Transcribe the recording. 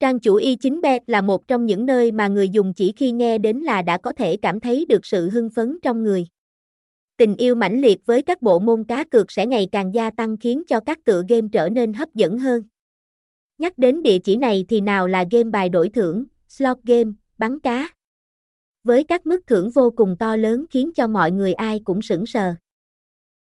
Trang chủ Y9Bet là một trong những nơi mà người dùng chỉ khi nghe đến là đã có thể cảm thấy được sự hưng phấn trong người. Tình yêu mãnh liệt với các bộ môn cá cược sẽ ngày càng gia tăng khiến cho các tựa game trở nên hấp dẫn hơn. Nhắc đến địa chỉ này thì nào là game bài đổi thưởng, slot game, bắn cá. Với các mức thưởng vô cùng to lớn khiến cho mọi người ai cũng sững sờ.